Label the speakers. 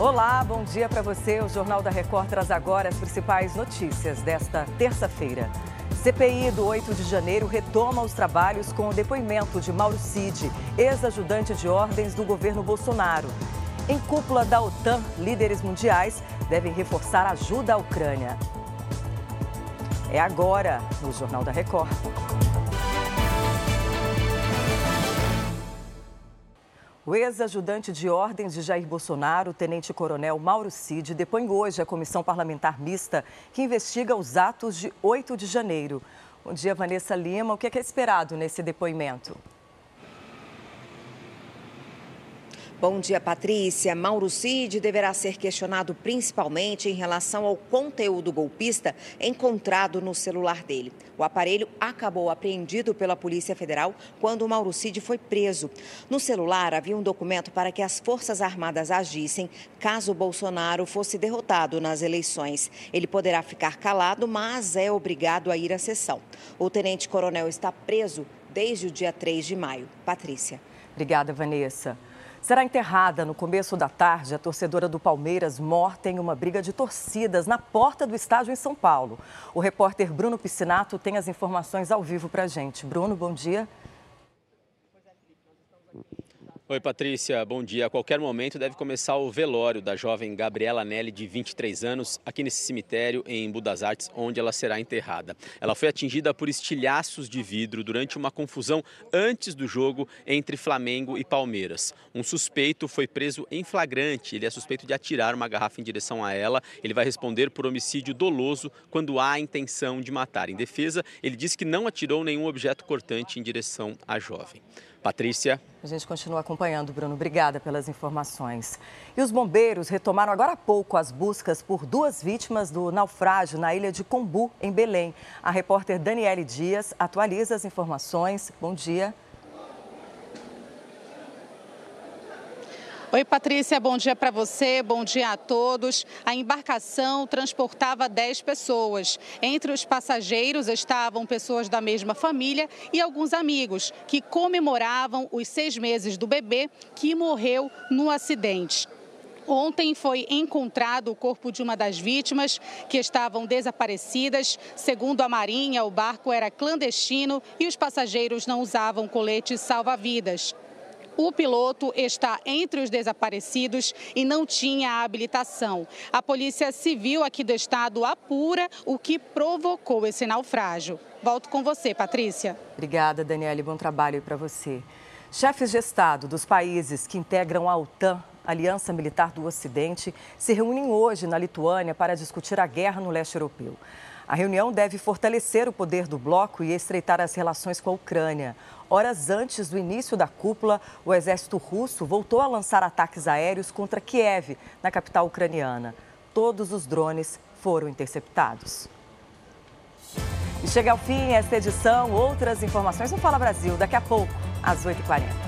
Speaker 1: Olá, bom dia para você. O Jornal da Record traz agora as principais notícias desta terça-feira. CPI do 8 de janeiro retoma os trabalhos com o depoimento de Mauro Cid, ex-ajudante de ordens do governo Bolsonaro. Em cúpula da OTAN, líderes mundiais devem reforçar ajuda à Ucrânia. É agora, no Jornal da Record. O ex-ajudante de ordens de Jair Bolsonaro, o tenente-coronel Mauro Cid, depõe hoje a comissão parlamentar mista que investiga os atos de 8 de janeiro. Bom dia, Vanessa Lima. O que é esperado nesse depoimento?
Speaker 2: Bom dia, Patrícia. Mauro Cid deverá ser questionado principalmente em relação ao conteúdo golpista encontrado no celular dele. O aparelho acabou apreendido pela Polícia Federal quando Mauro Cid foi preso. No celular havia um documento para que as Forças Armadas agissem caso Bolsonaro fosse derrotado nas eleições. Ele poderá ficar calado, mas é obrigado a ir à sessão. O tenente-coronel está preso desde o dia 3 de maio. Patrícia.
Speaker 1: Obrigada, Vanessa. Será enterrada no começo da tarde a torcedora do Palmeiras morta em uma briga de torcidas na porta do estádio em São Paulo. O repórter Bruno Piscinato tem as informações ao vivo para a gente. Bruno, bom dia.
Speaker 3: Oi, Patrícia, bom dia. A qualquer momento deve começar o velório da jovem Gabriela Nelly, de 23 anos, aqui nesse cemitério em Budas Artes, onde ela será enterrada. Ela foi atingida por estilhaços de vidro durante uma confusão antes do jogo entre Flamengo e Palmeiras. Um suspeito foi preso em flagrante. Ele é suspeito de atirar uma garrafa em direção a ela. Ele vai responder por homicídio doloso quando há a intenção de matar. Em defesa, ele disse que não atirou nenhum objeto cortante em direção à jovem. Patrícia.
Speaker 1: A gente continua acompanhando, Bruno. Obrigada pelas informações. E os bombeiros retomaram agora há pouco as buscas por duas vítimas do naufrágio na ilha de Combu, em Belém. A repórter Daniele Dias atualiza as informações. Bom dia.
Speaker 4: Oi, Patrícia, bom dia para você, bom dia a todos. A embarcação transportava 10 pessoas. Entre os passageiros estavam pessoas da mesma família e alguns amigos que comemoravam os seis meses do bebê que morreu no acidente. Ontem foi encontrado o corpo de uma das vítimas que estavam desaparecidas. Segundo a Marinha, o barco era clandestino e os passageiros não usavam coletes salva-vidas. O piloto está entre os desaparecidos e não tinha habilitação. A Polícia Civil aqui do estado apura o que provocou esse naufrágio. Volto com você, Patrícia.
Speaker 1: Obrigada, Daniele. Bom trabalho para você. Chefes de Estado dos países que integram a OTAN, Aliança Militar do Ocidente, se reúnem hoje na Lituânia para discutir a guerra no leste europeu. A reunião deve fortalecer o poder do bloco e estreitar as relações com a Ucrânia. Horas antes do início da cúpula, o exército russo voltou a lançar ataques aéreos contra Kiev, na capital ucraniana. Todos os drones foram interceptados. E chega ao fim esta edição. Outras informações no Fala Brasil, daqui a pouco, às 8h40.